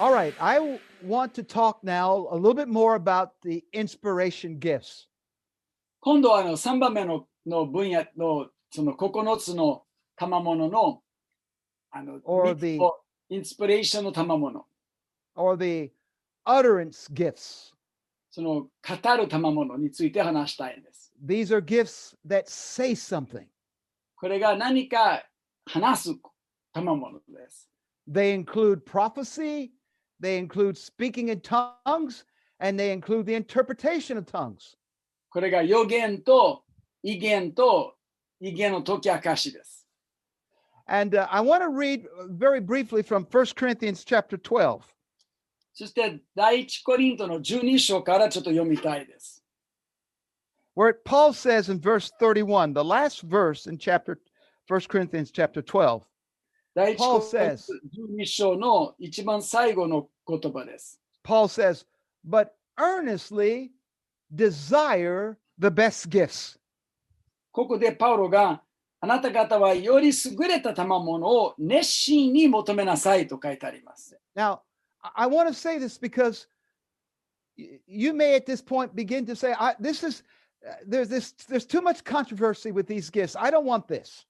All right, I w- want to talk now a little bit more about the inspiration gifts. 今度はあの3番目のの分野のその9つの賜物のあの Or 三つ the- のインスピレーションの賜物 or the utterance gifts. その語る賜物について話したいんです。 These are gifts that say something. これが何か話す賜物です。 They include prophecy, they include speaking in tongues, and they include the interpretation of tongues. これが予言と威厳と威厳の解き明かしです。 And uh, I want to read uh, very briefly from 1 Corinthians chapter 12. そして第一コリントの12章からちょっと読みたいです。 where Paul says in verse 31, the last verse in chapter 1 Corinthians chapter 12, 第一コ Paul リン says- ト12章の一番最後の言葉です。 Paul says, but earnestly desire the best gifts. ここでパウロがあなた方はより優れた賜物を熱心に求めなさいと書いてあります。 Now, I- I want to say this because y- you may at this point begin to say, I, this is, uh, there's this, there's too much controversy with these gifts. I don't want this.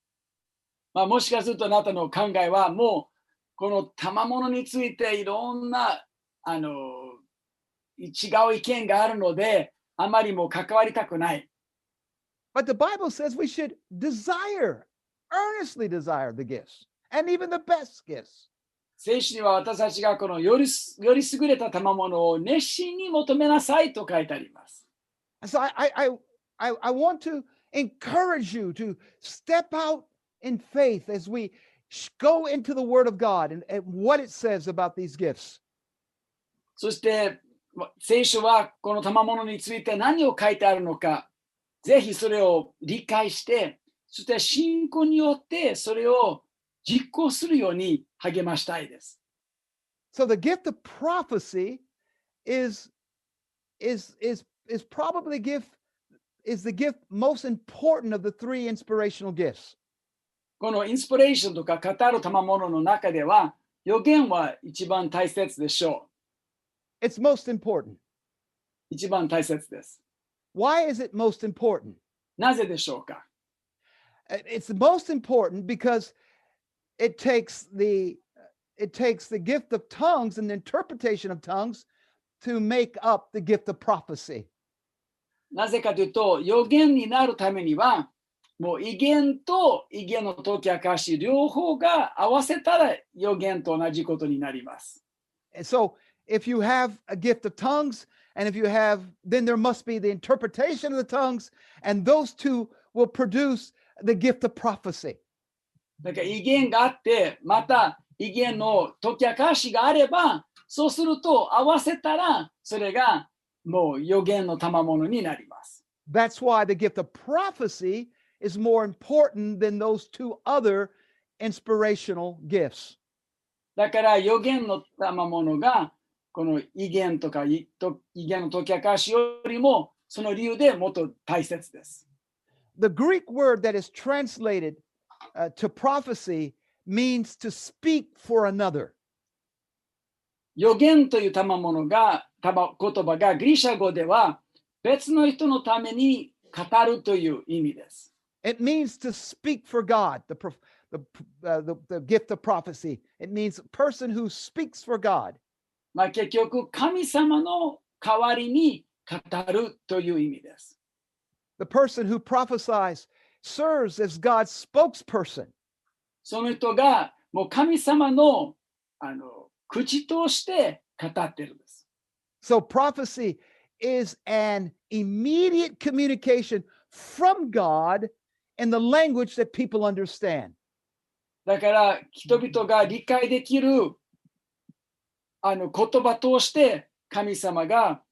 まあ、もしかするとあなたの考えはもうこの賜物についていろんなあの違う意見があるのであまりもう関わりたくない。But the Bible says we should desire, earnestly desire the gifts and even the best gifts. 聖書には私たちがこのよりすより優れた賜物を熱心に求めなさいと書いてあります。So I, I, I, I want to encourage you to step out in faith as we sh- go into the Word of God and, and what it says about these gifts. そしてわ聖書はこの賜物について何を書いてあるのか、ぜひそれを理解して、そして信仰によってそれを実行するように励ましたいです。 So the gift of prophecy is is is is probably gift is the gift most important of the three inspirational gifts. このインスピレーションとか語る賜物の中では、予言は一番大切でしょ It's most important. う。一番大切です。Why is it most important? なぜでしょうか Uh, It's most important because it takes the it takes the gift of tongues and the interpretation of tongues to make up the gift of prophecy. なぜかというと、予言になるためには、もう威厳と威厳の解き明かし、両方が合わせたら予言と同じことになります。So if you have a gift of tongues and if you have then there must be the interpretation of the tongues and those two will produce the gift of prophecy. だから威厳があって、また威厳の解き明かしがあれば、そうすると合わせたら、それがもう予言の賜物になります。That's why the gift of prophecy is more important than those two other inspirational gifts. だから予言の賜物が、この威厳とかいと威厳の解き明かしよりも、その理由でもっと大切です。 The Greek word that is translated uh, to prophecy means to speak for another. 予言という賜物が、たま言葉がギリシャ語では別の人のために語るという意味です。 It means to speak for God, the, prof- the, p- uh, the, the gift of prophecy. It means a person who speaks for God. まあ、結局、神様の代わりに語るという意味です。 The person who prophesies serves as God's spokesperson. その人がもう神様のあの口として語ってるんです。 So prophecy is an immediate communication from God in the language that people understand. だから人々が理解できるあの言葉として神様が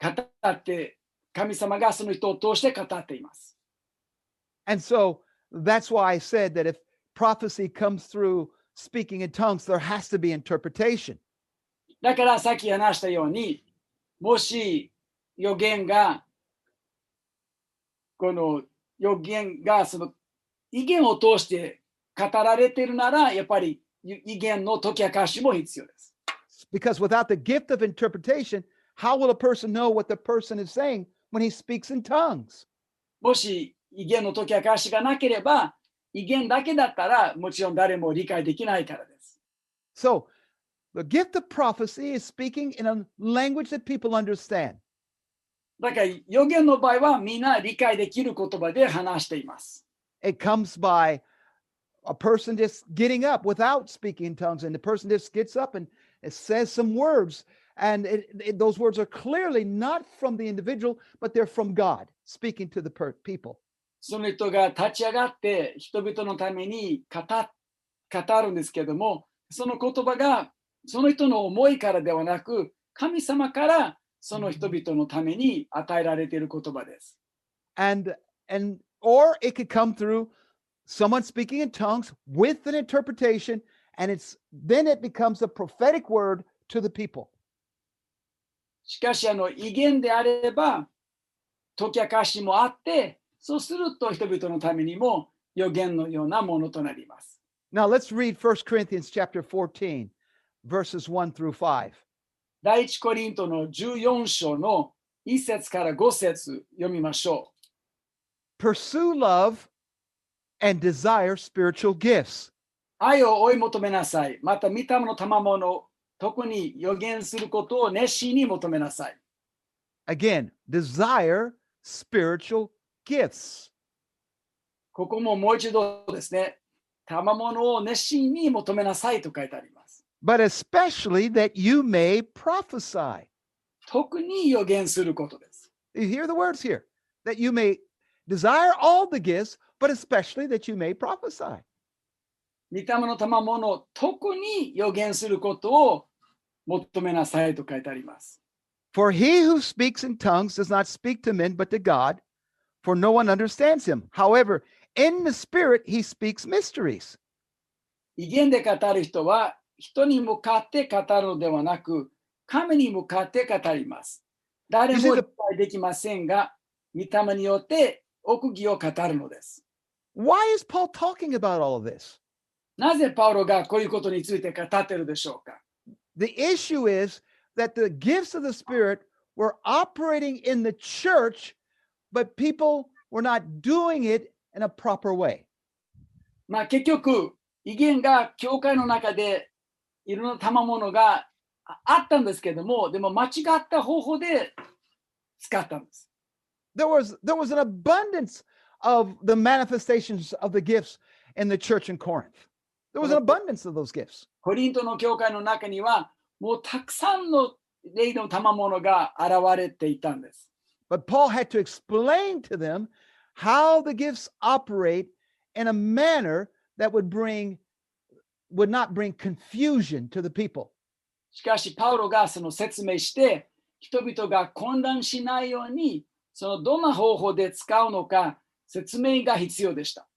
語って神様がその人を通して語っています。 And so that's why I said that if prophecy comes through speaking in tongues, there has to be interpretation. だからさっき話したようにもし予言がこの 予言がその意見を通して語られているならやっぱり威厳の解き明かしも必要です。Because without the gift of interpretation, how will a person know what the person is saying when he speaks in tongues? もし威厳の解き明かしがなければ、威厳だけだったらもちろん誰も理解できないからです。So, the gift of prophecy is speaking in a language that people understand. だから予言の場合はみんな理解できる言葉で話しています。It comes by a person just getting up without speaking in tongues, and the person just gets up and says some words, and it, it- those words are clearly not from the individual, but they're from God speaking to the per- people. その人が立ち上がって人々のために語語るんですけども、その言葉がその人の思いからではなく、神様からその人々のために与えられている言葉です。and and or it could come through someone speaking in tongues with an interpretation and it's then it becomes a prophetic word to the people しかし、あの威厳であれば、解き明かしもあって、そうすると人々のためにも予言のようなものとなります。now let's read 1 corinthians chapter 14 verses 1 through 5第一コリントの14章の1節から5節読みましょ pursue love and desire spiritual gifts う。愛を追い求めなさい。また、御霊の賜物、特に予言することを熱心に求めなさい。again desire spiritual gifts ここももう一度ですね、賜物を熱心に求めなさいと書いてあります。but especially that you may prophesy 特に予言することです。 you hear the words here that you may desire all the gifts but especially that you may prophesy 御霊の賜物、特に予言することを求めなさいと書いてあります。 For he who speaks in tongues does not speak to men but to God, for no one understands him. However, in the spirit he speaks mysteries. 威厳で語る人は 人に向かって語るのではなく神に向かって語ります。誰も理解できませんが、御霊によって奥義を語るのです。Why is Paul talking about all of this? なぜパウロがこういうことについて語っているでしょうか The issue is that the gifts of the spirit were operating in the church, but people were not doing it in a proper way. まあ結局、威厳が教会の中でいろんな賜物がああったんですけども、でも間違った方法で使ったんです。There was there was an abundance of the manifestations of the gifts in the church in Corinth. There was an abundance of those gifts. コリントの教会の中には、もうたくさんの霊の賜物が現れていたんです。But Paul had to explain to them how the gifts operate in a manner that would bring would not bring confusion to the people. しかし、パウロがその説明して、人々が混乱しないように、そのどんな方法で使うのか、説明が必要でした。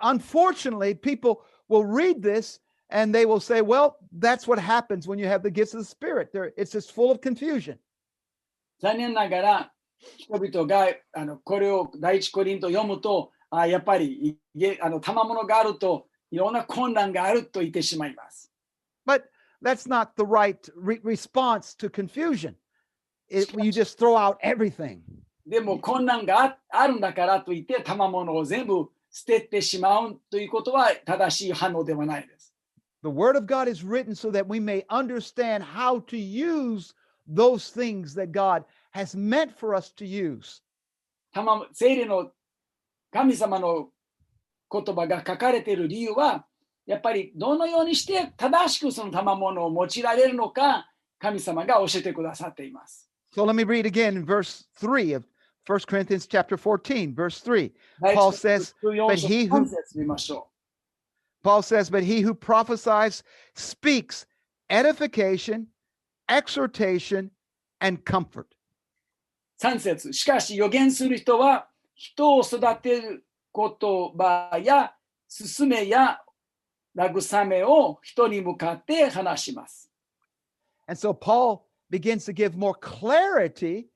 Unfortunately, people will read this and they will say, well, that's what happens when you have the gifts of the Spirit. There, it's just full of confusion. 残念ながら、人々があのこれを第一コリント読むと、あやっぱりいげあの賜物があると、 いろんな混乱があると言ってしまいます。 But that's not the right re- response to confusion. It, you just throw out everything. でも混乱がああるんだからといって、賜物を全部捨ててしまうということは正しい反応ではないです。 The word of God is written so that we may understand how to use those things that God has meant for us to use. 賜物聖霊の神様の 言葉が書かれている理由は、やっぱりどのようにして正しくその賜物を用いられるのか、神様が教えてくださっています。So let me read again in verse 3 of 1 Corinthians chapter 14, verse 3. 第一 Paul says, 14 "But 章 he who- 3節見ましょ Paul says, But he who prophesies speaks edification, exhortation, and comfort. う。3節しかし予言する人は人を育てる言葉や勧めや慰めを人に向かって話します。And so Paul begins to give more clarity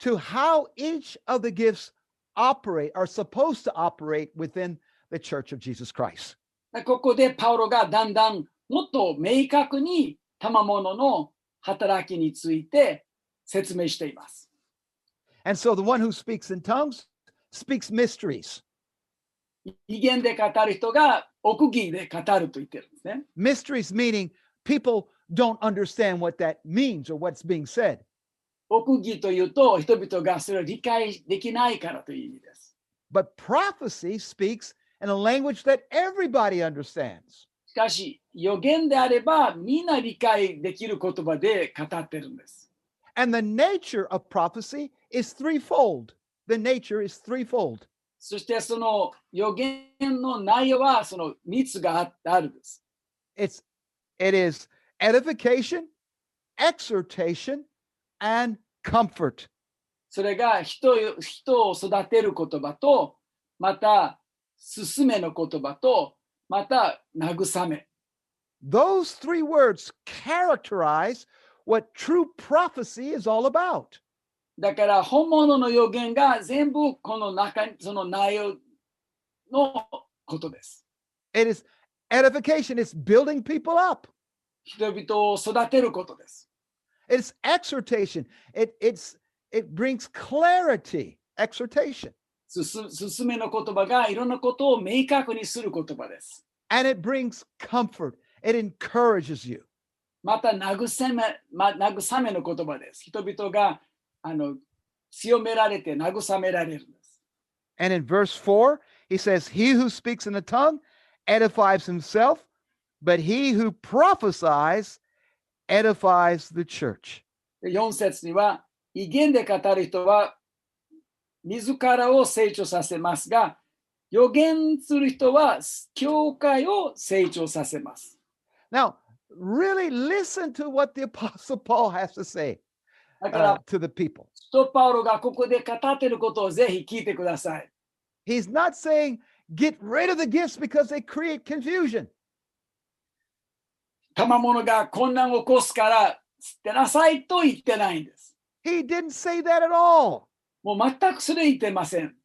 to how each of the gifts operate, are supposed to operate within the church of Jesus Christ. ここでパウロがだんだんもっと明確に賜物の働きについて説明しています。And so the one who speaks in tongues speaks mysteries. 威厳で語る人が奥義で語ると言ってるんですね。 Mysteries meaning people don't understand what that means or what's being said. 奥義というと人々がそれを理解できないからという意味です。 But prophecy speaks in a language that everybody understands. しかし予言であればみんな理解できる言葉で語ってるんです。 And the nature of prophecy is threefold. The nature is threefold. そしてその予言の内容はその3つがああるんです。It's it is edification, exhortation, and comfort. それが人よ人を育てる言葉と、また進めの言葉と、また慰め。Those three words characterize what true prophecy is all about. だから本物の予言が全部この中にその内容のことです。It is edification, it's building people up. 人々を育てることです。It's exhortation. It it's it brings clarity. Exhortation. 進進めの言葉がいろんなことを明確にする言葉です。And it brings comfort. It encourages you. また慰め、ま、慰めの言葉です。人々があの強められて慰められるんです。And in verse 4, he says, He who speaks in the tongue edifies himself, but he who prophesies edifies the church. で4節には、威厳で語る人は自らを成長させますが、予言する人は教会を成長させます。Now, really listen to what the Apostle Paul has to say uh, to the people. ストパウロがここで語っていることをぜひ聞いてください。 He's not saying get rid of the gifts because they create confusion. 賜物が混乱を起こすから捨てなさいと言ってないんです。 He didn't say that at all. もう全くそれ言ってません。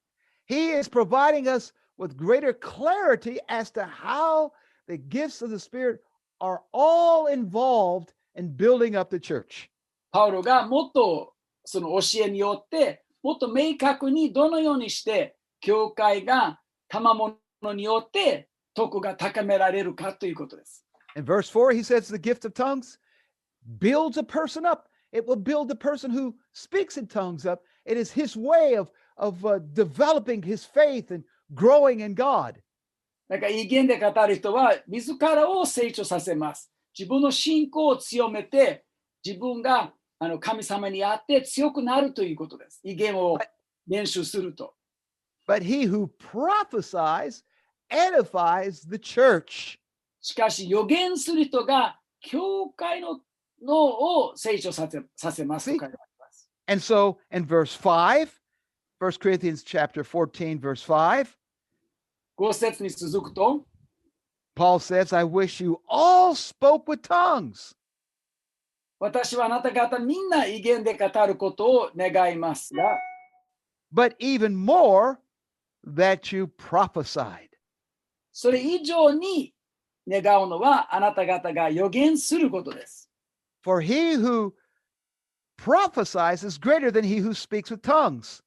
He is providing us with greater clarity as to how the gifts of the Spirit are all involved in building up the church. パウロがもっとその教えによってもっと明確にどのようにして教会が賜物によって徳が高められるかということです。In verse 4, he says the gift of tongues builds a person up. It will build the person who speaks in tongues up. It is his way of, of uh, developing his faith and growing in God. だから威厳で語る人は自らを成長させます。自分の信仰を強めて自分があの神様にあって強くなるということです。威厳を練習すると。But he who prophesies edifies the church. しかし予言する人が教会の脳を成長させさせます。And so in verse 5, 1 Corinthians chapter 14, verse 5, 5節に続くと、Paul says, I wish you all spoke with tongues. 私はあなた方みんな威厳で語ることを願いますが、but even more that you prophesied. それ以上に願うのはあなた方が予言することです。For he who prophesies is greater than he who speaks with tongues.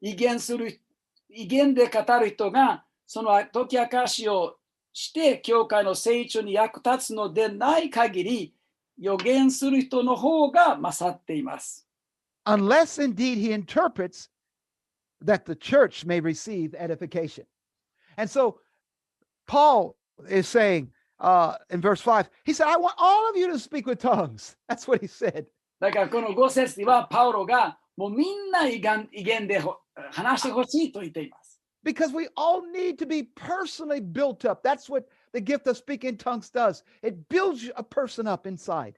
威厳する、威厳で語る人がその解き明かしをして教会の成長に役立つのでない限り予言する人の方が勝っています。 unless indeed he interprets that the church may receive edification. And so Paul is saying uh, in verse 5, he said, I want all of you to speak with tongues. That's what he said. だからこの5節にはパウロがもうみんな威厳威厳でほ話してほしいと言っています。 Because we all need to be personally built up. That's what the gift of speaking in tongues does. It builds a person up inside.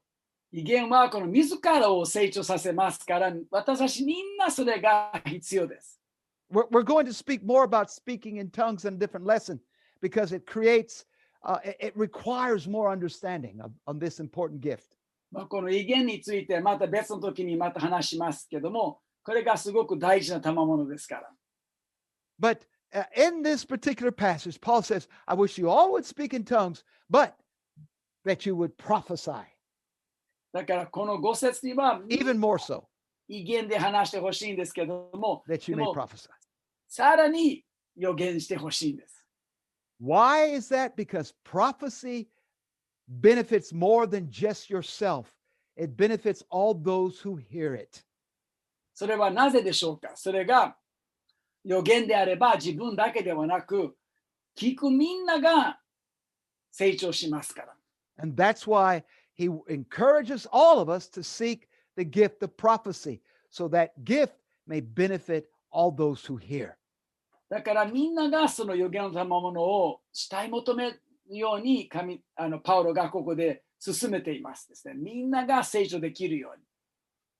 威厳はこの自らを成長させますから私たちみんなそれが必要です。 We're, we're going to speak more about speaking in tongues in a different lesson because it creates, uh, it, it requires more understanding of, of this important gift. まあ、この威厳についてまた別の時にまた話しますけどもこれがすごく大事な賜物ですから。 But uh, in this particular passage, Paul says, I wish you all would speak in tongues, but that you would prophesy, だからこの5節には even more so 威厳で話してほしいんですけども、 that you may Well- prophesy. さらに予言してほしいんです。 Why is that? Because prophecy benefits more than just yourself, it benefits all those who hear it. それはなぜでしょうかそれが 予言であれば自分だけではなく、聞くみんなが成長しますから。And that's why he encourages all of us to seek the gift of prophecy so that gift may benefit all those who hear. だからみんながその予言の賜物をしたい求めるように神あのパウロがここで進めていますですね。みんなが成長できるように。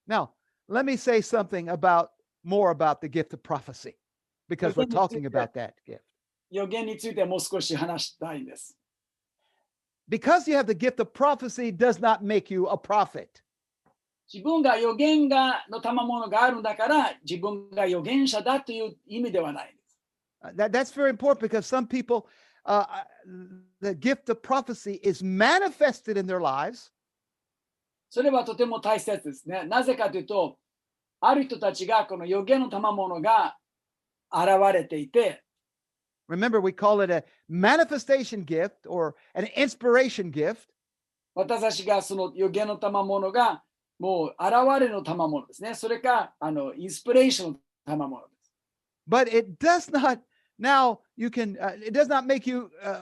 Now, let me say something about more about the gift of prophecy because we're Within the talking gift about that gift. 予言についてもう少し話したいんです。 Because you have the gift of prophecy does not make you a prophet. 自分が予言がの賜物があるんだから自分が預言者だという意味ではないんです。 Uh, That, that's very important because some people, uh, uh, the gift of prophecy is manifested in their lives, それはとても大切ですね。なぜかというと、ある人たちがこの予言の賜物が 現れていて、 Remember, we call it a manifestation gift or an inspiration gift. 私たちがその予言の賜物がもう現れの賜物ですね。それかあのインスピレーションの賜物です。 But it does not, now you can, uh, it does not make you uh,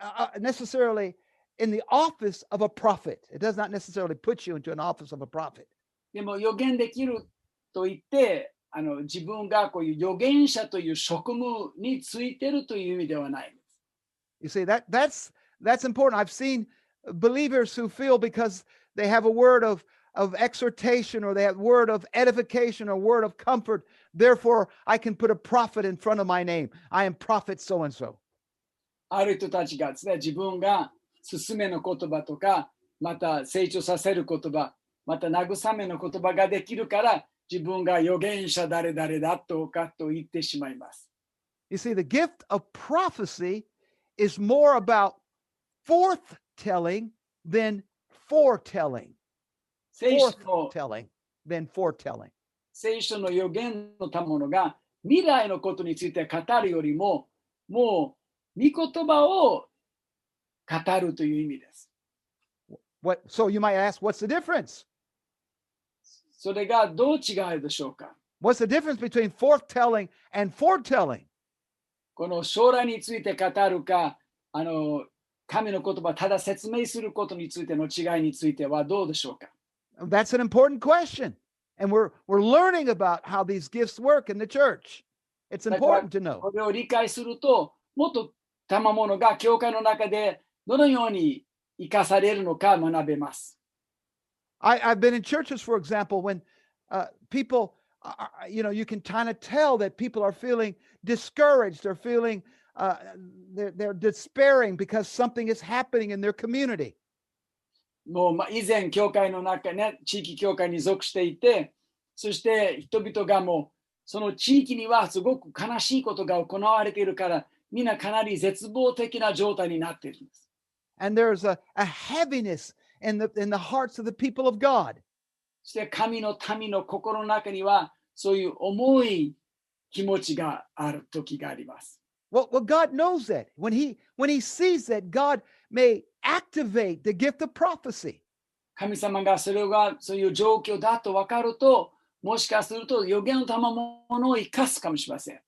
uh, necessarily in the office of a prophet. It does not necessarily put you into an office of a prophet. でも予言できると言って あの自分がこういう預言者という職務についてるという意味ではないんです。You see, that that's that's important. I've seen believers who feel because they have a word of of exhortation or they have word of edification or word of comfort, therefore I can put a prophet in front of my name. I am prophet so and so. ある人たちがですね、自分が勧めの言葉とか、また成長させる言葉、また慰めの言葉ができるから、自分が預言者誰々だとかと言ってしまいます。You see, the gift of prophecy is more about forthtelling than foretelling. Forthtelling than foretelling. 聖書の預言のたものが未来のことについて語るよりも、もう御言葉を語るという意味です。What so you might ask, what's the difference? それがどう違うでしょうか What's the difference between forthtelling and foretelling? この将来について語るか、あの神の言葉をただ説明することについての違いについてはどうでしょうか That's an important question. And we're we're learning about how these gifts work in the church. It's important to know. これを理解すると、もっと賜物が教会の中でどのように生かされるのか学べます。I, I've been in churches, for example, when uh, people, are, you know, you can kind of tell that people are feeling discouraged. They're feeling, uh, they're, they're despairing because something is happening in their community. もうまあ以前、教会の中ね、地域教会に属していて、そして人々がもう、その地域にはすごく悲しいことが行われているから、みんなかなり絶望的な状態になっているんです。 And there's a, a heaviness in the, in the hearts of the people of God. そして神の民の心の中には、そういう重い気持ちがある時があります。 Well, well, God knows that. When he when he sees that, God may activate the gift of prophecy. 神様がそれがそういう状況だと分かると、もしかすると予言の賜物を生かすかもしれません。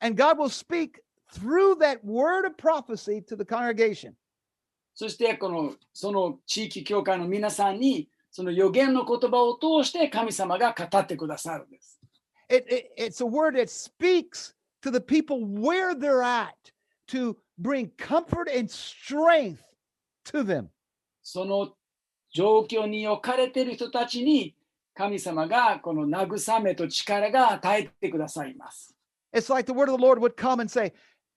And God will speak through that word of prophecy to the congregation. そしてこのその地域教会の皆さんにその予言の言葉を通して神様が語ってくださるんです。It, it, it's a word that speaks to the people where they're at to bring comfort and strength to them. その状況に置かれている人たちに神様がこの慰めと力が与えてくださいます。It's like the word of the Lord would come and say,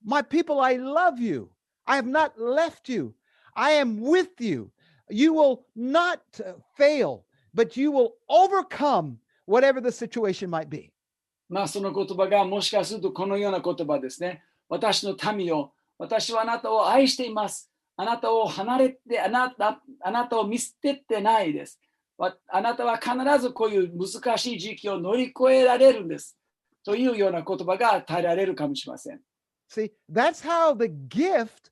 My people, I love you. I have not left you. I am with you. You will not uh, fail, but you will overcome whatever the situation might be. まあその言葉がもしかするとこのような言葉ですね。私の民よ、私はあなたを愛しています。あなたを離れて、あなたあなたを見捨ててないです。わあなたは必ずこういう難しい時期を乗り越えられるんです。というような言葉が与えられるかもしれません。See, that's how the gift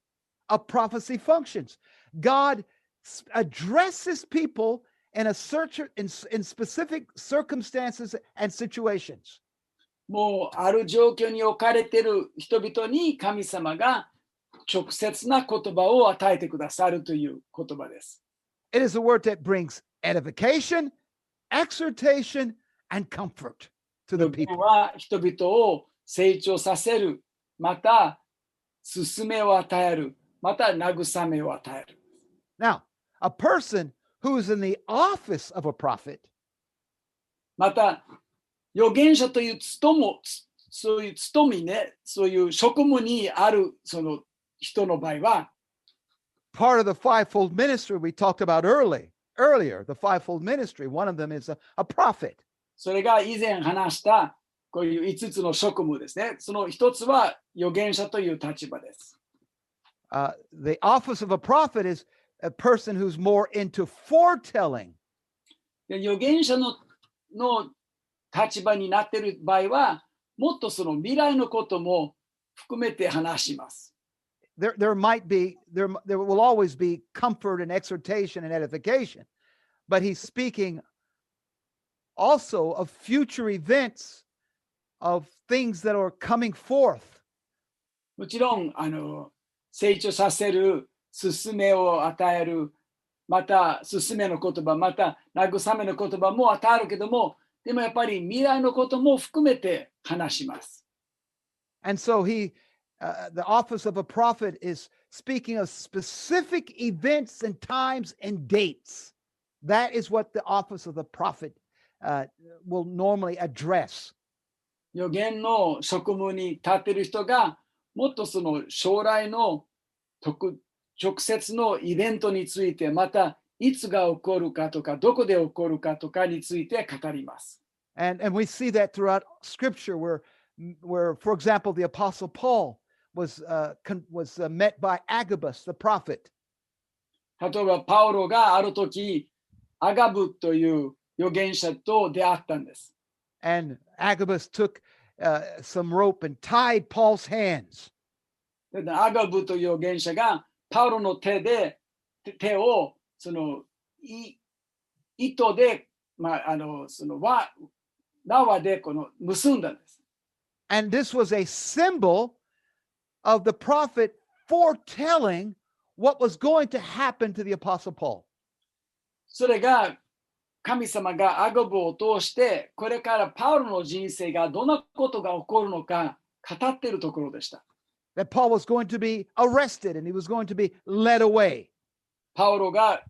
of prophecy functions. God s- addresses people in a search in, s- in specific circumstances and situations. もうある状況に置かれている人々に神様が直接な言葉を与えてくださるという言葉です。 It is a word that brings edification, exhortation, and comfort to the 部 people. 分は人々を成長させる、また進めを与える、 また慰めを与える。Now, a person who is in the office of a prophet また預言者という務もそういう務みね、そういう職務にあるその人の場合は、part of the fivefold ministry we talked about early earlier the fivefold ministry one of them is a, a prophet それが以前話したこういう5つの職務ですね。その一つは預言者という立場です。uh, the office of a prophet is a person who's more into foretelling で預言者のの立場になっている場合は、もっとその未来のことも含めて話します。 there, there might be there, m- there will always be comfort and exhortation and edification but he's speaking also of future events of things that are coming forth もちろん、あの、 成長させる、進めを与える、また、進めの言葉、また、慰めの言葉も与えるけども、でもやっぱり未来のことも含めて話します。And so he, uh, the office of a prophet is speaking of specific events and times and dates. That is what the office of the prophet uh, will normally address. 予言の職務に立っている人が、もっとその将来の特直接のイベントについて、また、いつが起こるかとか、どこで起こるかとかについて語ります。And, and we see that throughout scripture where, where for example, the apostle Paul was, uh, was uh, met by Agabus, the prophet. 例えば、パウロがある時、アガブという預言者と出会ったんです。And Agabus took uh, some rope and tied Paul's hands. でアガブという預言者がパウロの手で手手をそのい糸で、まあ、あのその輪縄でこの結んだんです。 And this was a symbol of the prophet foretelling what was going to happen to the apostle Paul. それが 神様がアガブを通してこれからパウロの人生がどんなことが起こるのか語っているところでした。That Paul was going to be arrested and he was going to be led away. パウロが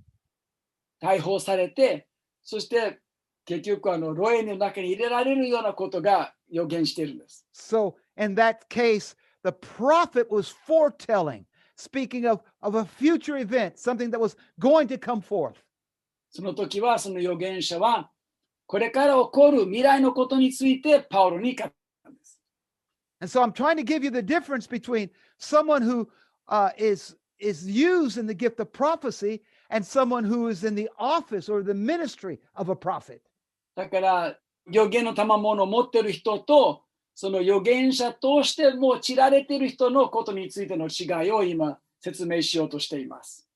逮捕されて、そして結局あの牢屋の中に入れられるようなことが予言しているんです。So in that case, the prophet was foretelling, speaking of, of a future event, something that was going to come forth. その時はその預言者はこれから起こる未来のことについてパウロに語ったんです。And so I'm trying to give you the difference between someone who uh, is is used in the gift of prophecy and someone who is in the office or the ministry of a prophet. だから預言の賜物を持っている人とその預言者としてもう散られている人のことについての違いを今説明しようとしています。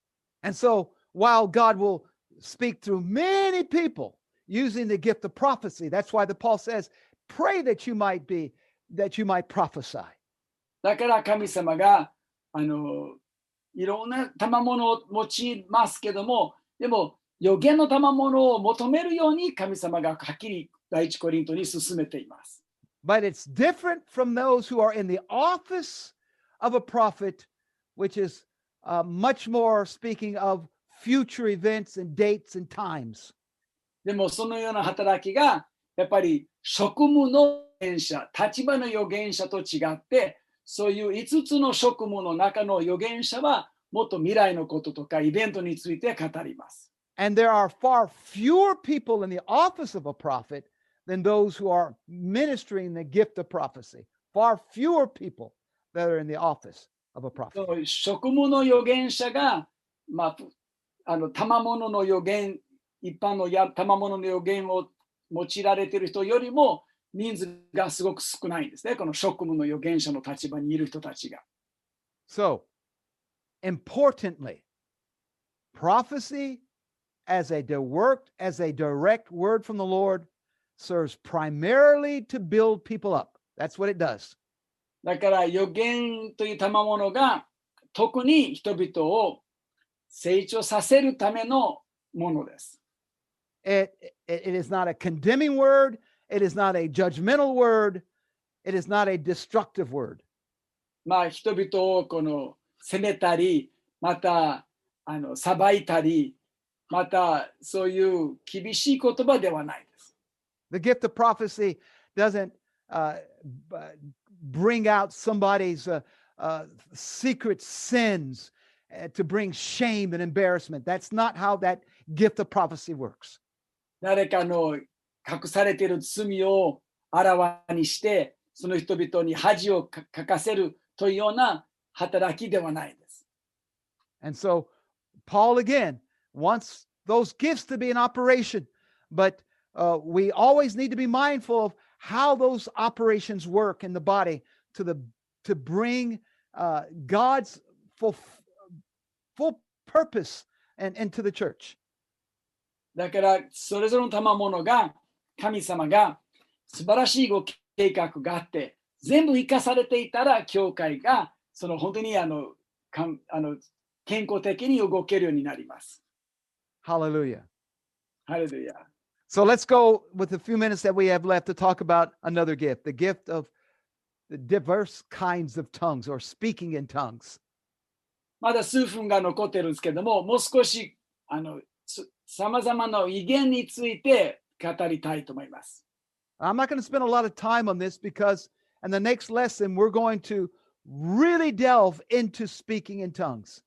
And so while God will speak through many people using the gift of prophecy, that's why the Paul says, pray that you might be that you might prophesy. だから神様があのいろんな賜物を用いますけどもでも預言の賜物を求めるように神様がはっきり第一コリントに進めています。 But it's different from those who are in the office of a prophet, which is uh, much more speaking of future events and dates and times. でもそのような働きがやっぱり職務の預言者、立場の預言者と違って、そういう5つの職務の中の預言者はもっと未来のこととかイベントについて語ります。 And there are far fewer people in the office of a prophet than those who are ministering the gift of prophecy. Far fewer people that are in the office of a prophet. その職務の預言者が、まあ、 あの賜物の預言、一般のや賜物の預言を用いられている人よりも人数がすごく少ないんですね。この職務の預言者の立場にいる人たちが。So, importantly, prophecy as a direct as a direct word from the Lord serves primarily to build people up. That's what it does. だから預言という賜物が特に人々を成長させるためのものです。It, it, it is not a condemning word, it is not a judgmental word, it is not a destructive word. まあ人々をこの責めたり、またあの裁いたり、またそういう厳しい言葉ではないです。The gift of prophecy doesn't uh, bring out somebody's uh, uh, secret sins uh, to bring shame and embarrassment. That's not how that gift of prophecy works. 誰かの隠されている罪をあらわにして、その人々に恥をかかかせるというような働きではないです。 And so, Paul again wants those gifts to be in operation, but uh, we always need to be mindful of how those operations work in the body to the to bring uh, God's full full purpose and into the church. だから、それぞれの賜物が、神様が素晴らしいご計画があって、全部生かされていたら、教会がその本当にあのかんあの健康的に動けるようになります。 Hallelujah. ハレルヤ。 So let's go with the few minutes that we have left to talk about another gift, the gift of the diverse kinds of tongues or speaking in tongues. まだ数分が残ってるんですけども、もう少しあのさまざまな威厳について語りたいと思います。I'm not going to spend a lot of time on this because in the next lesson, we're going to really delve into speaking in tongues.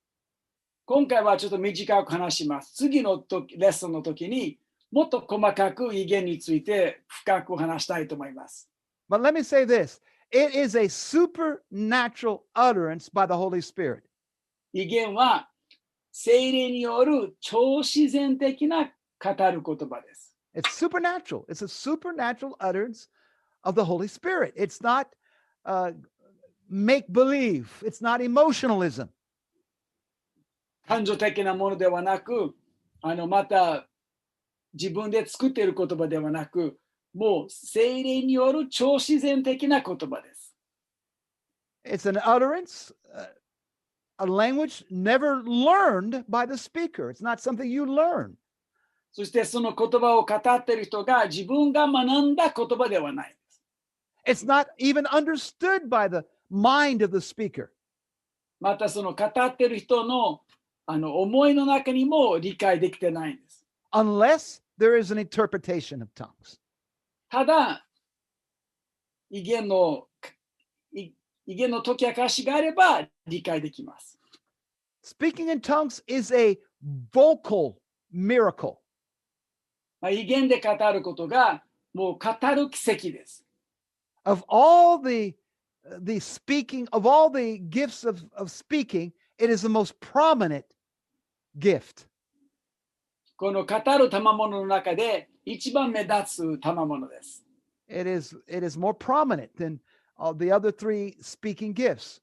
今回はちょっと短く話します。次の時レッスンの時にもっと細かく威厳について深く話したいと思います。But let me say this it is a supernatural utterance by the Holy Spirit. 威厳は精霊による超自然的な語る言葉です。It's supernatural, it's a supernatural utterance of the Holy Spirit. It's not uh, make believe, it's not emotionalism. 感情的なものではなく、あのまた自分で作っている言葉ではなく、もう精霊による超自然的な言葉です。It's an utterance, uh, a language never learned by the speaker. It's not something you learn. そしてその言葉を語っている人が自分が学んだ言葉ではない。 It's not even understood by the mind of the speaker. またその語っている人のあの思いの中にも理解できてないんです。 unless there is an interpretation of tongues. ただ、威厳のい 威厳の解き明かしがあれば理解できます。Speaking in tongues is a vocal miracle. まあ、威厳で語ることがもう語る奇跡です。Of all the the speaking of all the gifts of, of speaking, it is the most prominent gift. この語る賜物の中で一番目立つ賜物です。It is it is more prominent than all the other three speaking gifts.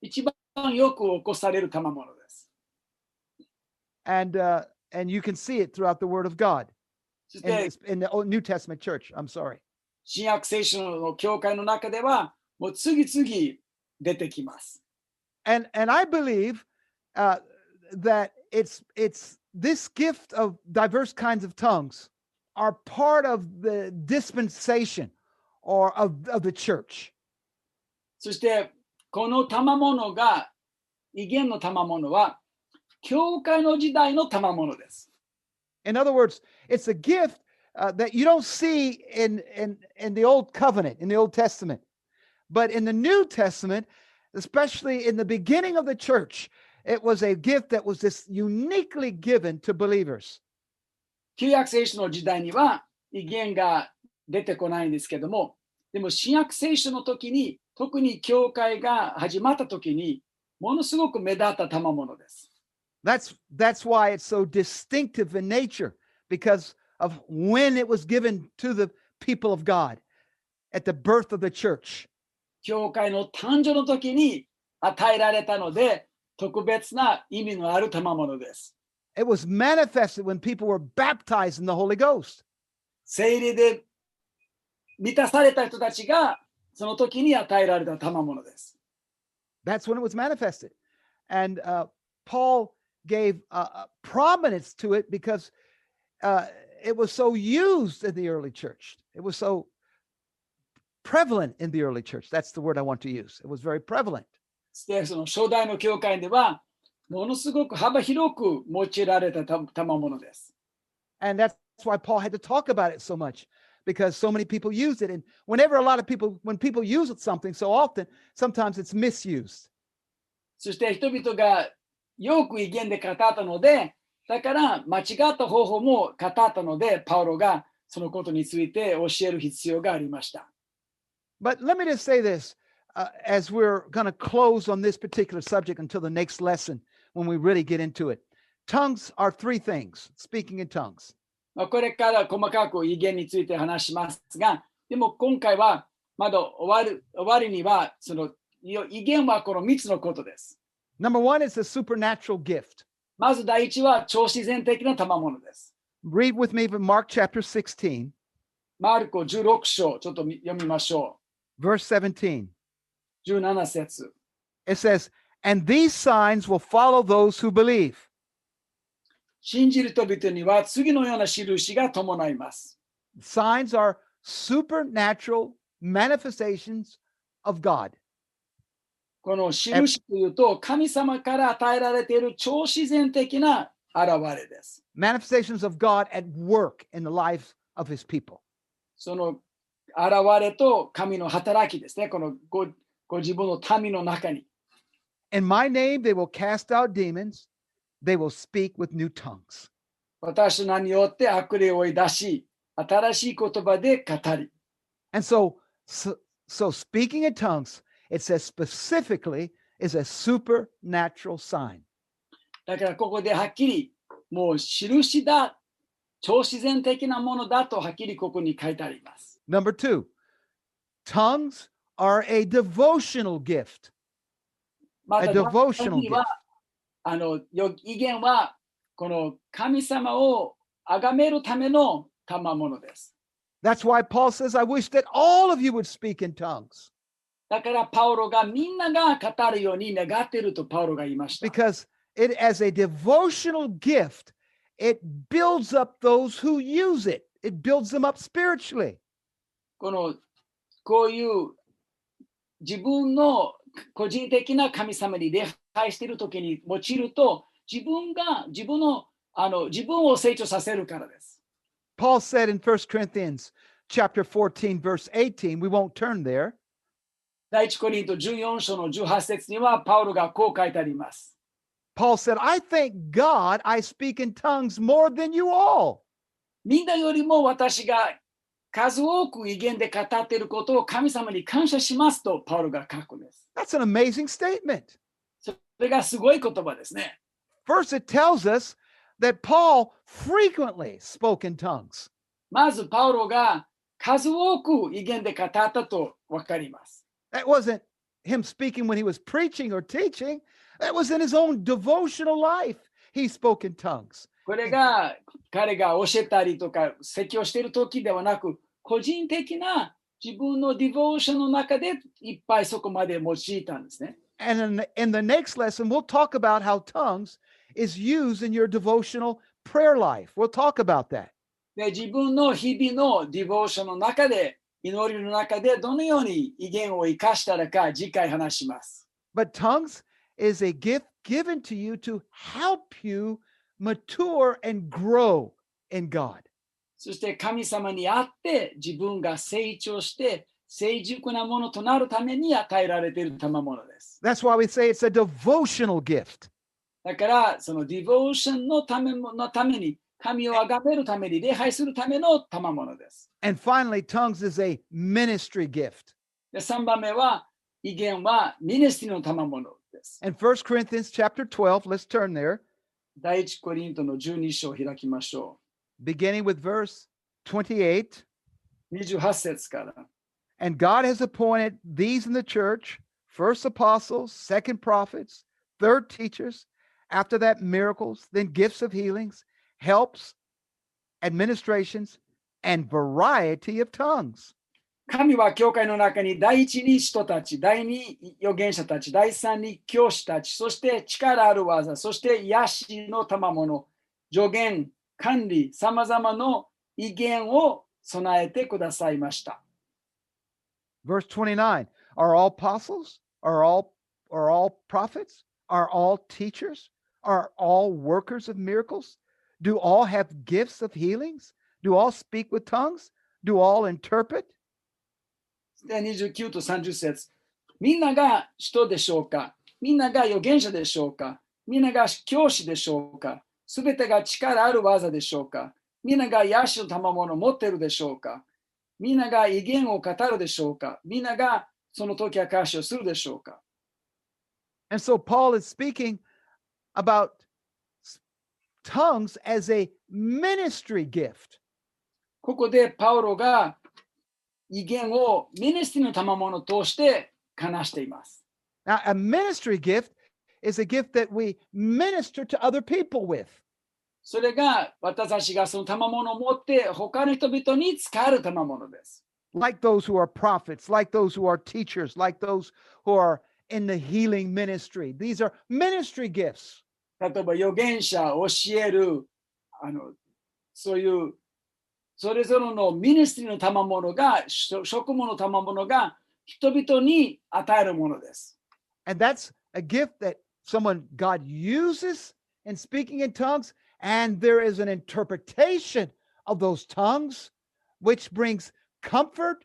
一番よく起こされる賜物です。 And uh, and you can see it throughout the Word of God そし in, て this- in the Old- New Testament church. I'm sorry. 新約聖書の教会の中ではもう次々出てきます。 and and I believe uh, that it's it's this gift of diverse kinds of tongues are part of the dispensation or of, of the church. そしてこの賜物が威厳の賜物は教会の時代の賜物です。In other words, it's a gift uh, that you don't see in, in in the old covenant in the Old Testament, but in the New Testament, especially in the beginning of the church, it was a gift that was just uniquely given to believers. 旧約聖書の時代には威厳が出てこないんですけども、でも新約聖書の時に、特に教会が始まった時に、 ものすごく目立った賜物です。 That's that's why it's so distinctive in nature because of when it was given to the people of God at the birth of the church. 教会の誕生の時に与えられたので、特別な意味のある賜物です。 It was manifested when people were baptized in the Holy Ghost. 聖霊で満たされた人たちが、 その時に与えられた賜物です。 That's when it was manifested. And uh, Paul gave uh, uh, prominence to it because uh, it was so used in the early church. It was so prevalent in the early church. That's the word I want to use. It was very prevalent. で、その初代の教会では、ものすごく幅広く用いられたた賜物です。 And that's why Paul had to talk about it so much because so many people used it. And whenever a lot of people, when people use something so often, sometimes it's misused. そして人々がよく威厳で語ったので、だから間違った方法も語ったので、パウロがそのことについて教える必要がありました。 But let me just say this uh, as we're going to close on this particular subject until the next lesson when we really get into it. Tongues are three things speaking in tongues. まあ、これから細かく威厳について話しますが、でも今回はまだ終わる終わりには、そのよ威厳はこの3つのことです。Number one is a supernatural gift. まず第一は超自然的な賜物です。Read with me from Mark chapter 16, マルコ16章、ちょっとみ読みましょ verse 17. う。17節。It says, And these signs will follow those who believe. 信じる人々には次のような印が伴います。Signs are supernatural manifestations of God. この印というと、神様から与えられている超自然的な現れです。manifestations of God at work in the lives of his people. その現れと神の働きですね。このごご自分の民の中に。In my name, they will cast out demons. They will speak with new tongues. 私の名によって悪霊を追い出し、新しい言葉で語り。 And so, so, so speaking in tongues, it says specifically, is a supernatural sign. だからここではっきり、もう印だ、超自然的なものだとはっきりここに書いてあります。 Number two, tongues are a devotional gift. ま A た、 devotional 第二は あの、よ威厳は、この神様を崇めるための賜物です。That's why Paul says, I wish that all of you would speak in tongues だからパウロがみんなが語るように願っているとパウロが言いました。because it, as a devotional gift, it builds up those who use it, it builds them up spiritually. このこういう自分の個人的な神様に礼拝している時に用いると自分が自分のあの自分を成長させるからです。Paul said in 1 Corinthians chapter 14, verse 18, we won't turn there. 第一コリント14章の18節にはパウロがこう書いてあります。Paul said, I thank God I speak in tongues more than you all. みんなよりも私が数多く威厳で語っていることを神様に感謝しますとパウロが書くんです。That's an amazing statement. それがすごい言葉ですね。First, it tells us that Paul frequently spoke in tongues. まずパウロが数多く威厳で語ったと分かります。That wasn't him speaking when he was preaching or teaching, that was in his own devotional life. He spoke in tongues. これが彼が教えたりとか説教している時ではなく、個人的な自分のディボーションの中でいっぱいそこまで用いたんですね。And in the, in the next lesson, we'll talk about how tongues is used in your devotional prayer life. We'll talk about that. で自分の日々のディボーションの中で、祈りの中でどのように威厳を生かしたらか次回話します。But tongues is a gift given to you to help you mature and grow in God. そして神様にあって自分が成長して成熟なものとなるために与えられている賜物です。That's why we say it's a devotional gift. だからそのディボーションのためものために神を崇めるために礼拝するための賜物です。And finally, tongues is a ministry gift. で3番目は威厳はミニスティの賜物です。And First Corinthians chapter 12, let's turn there, 第一コリントの12章を開きましょ beginning with verse 28. う。28節から。 And God has appointed these in the church first apostles, second prophets, third teachers, after that miracles, then gifts of healings, helps, administrations, and variety of tongues. 神は教会の中に第一に人たち、第二預言者たち、第三に教師たち、そして力ある技、そして癒しの賜物、助言、 管理、さまざまの威厳を備えてくださいました。Verse 29 Are all apostles? Are all are all prophets? Are all teachers? Are all workers of miracles? Do all have gifts of healings? Do all speak with tongues? Do all interpret? で29と30節みんなが人でしょうかみんなが預言者でしょうかみんなが教師でしょうかすべてが力ある技でしょうか？みんなが癒しの賜物を持っているでしょうか？みんなが威厳を語るでしょうか？みんながその時証しをするでしょうか？And so Paul is speaking about tongues as a ministry gift. ここでパウロが威厳をミニスティの賜物を通して話しています。Now, a ministry gift is a gift that we minister to other people with. それが私たちがその賜物を持って他の人々に使える賜物です。 like those who are prophets, like those who are teachers, like those who are in the healing ministry. These are ministry gifts. 例えば預言者、教える、あのそういうそれぞれのミニストリーの賜物が、し職務の賜物が人々に与えるものです。 And that's a gift that someone God uses in speaking in tongues. And there is an interpretation of those tongues, which brings comfort,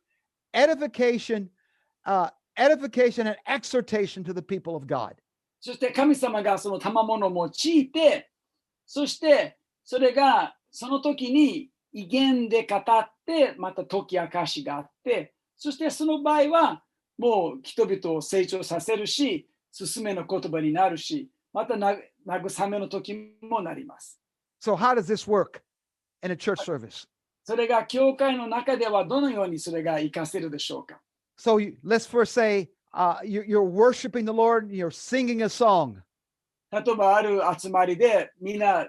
edification, uh, edification, and exhortation to the people of God. そして神様がその賜物を用いて、そしてそれがその時に威厳で語って、また解き明かしがあって、そしてその場合はもう人々を成長させるし、 進めの言葉になるし、またな慰めの時もなります。 So, how does this work in a church service? それが教会の中ではどのようにそれが活かせるでしょうか So, you, let's first say uh, you, you're worshiping the Lord, you're singing a song. 例えばある集まりでみんな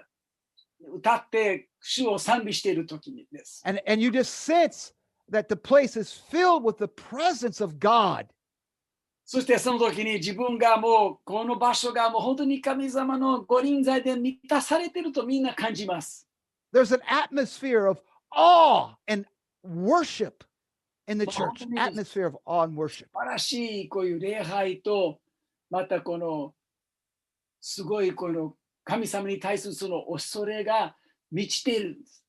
歌って主を賛美している時にです。 and and you just sense that the place is filled with the presence of God そしてその時に自分がもうこの場所がもう本当に神様のご臨在で満たされているとみんな感じます。there's an atmosphere of awe and worship in the church atmosphere of awe and worship 素晴らしいこういう礼拝とまたこのすごいこの神様に対するその恐れが満ちているんです。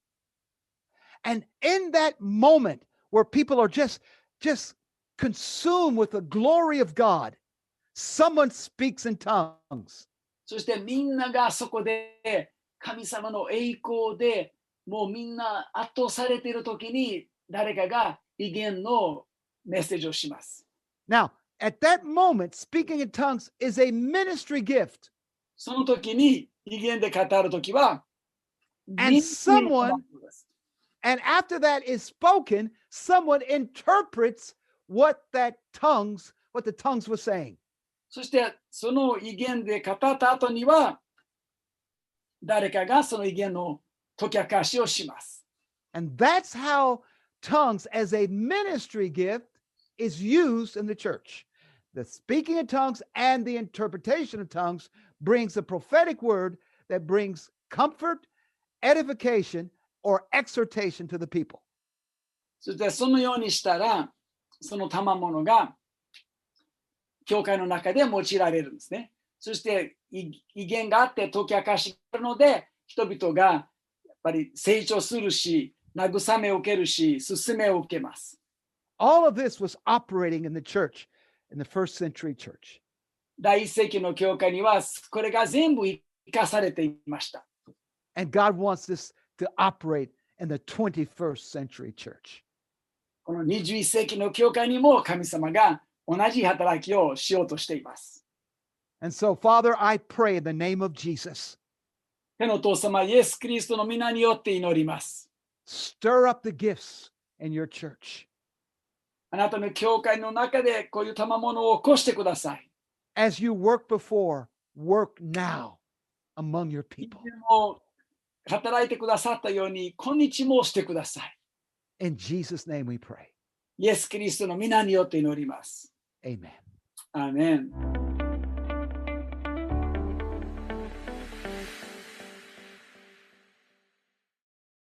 and in that moment where people are just just consumed with the glory of god someone speaks in tongues そしてみんながそこで神様の栄光でもうみんな圧倒されている時に誰かが威厳のメッセージをします。 now at that moment speaking in tongues is a ministry gift その時に威厳で語る時は And someone- and after that is spoken someone interprets what that tongues what the tongues were saying そしてその威厳で語った後には誰かがその威厳の解き明かしをします。 and that's how tongues as a ministry gift is used in the church the speaking in tongues and the interpretation of tongues brings a prophetic word that brings comfort edification or exhortation to the people そしてそのようにしたら その賜物が教会の中で用いられるんですね。そして威威厳があって解き明かしがあるので人々がやっぱり成長するし慰めを受けるし勧めを受けます。all of this was operating in the church in the first century church 第一世紀の教会にはこれが全部生かされていました。and god wants this to operate in the 21st century church この21世紀の教会にも神様が同じ働きをしようとしています。And so, Father, I pray in the name of Jesus, 天のお父様、イエス・キリストの皆によって祈ります。stir up the gifts in your church あなたの教会の中でこういう賜物を起こしてください。as you work before, work now among your 以 people. 働いてくださったように、今日もしてください。In Jesus' name we pray. イエス・キリストの皆によって祈ります。 Amen. アーメン。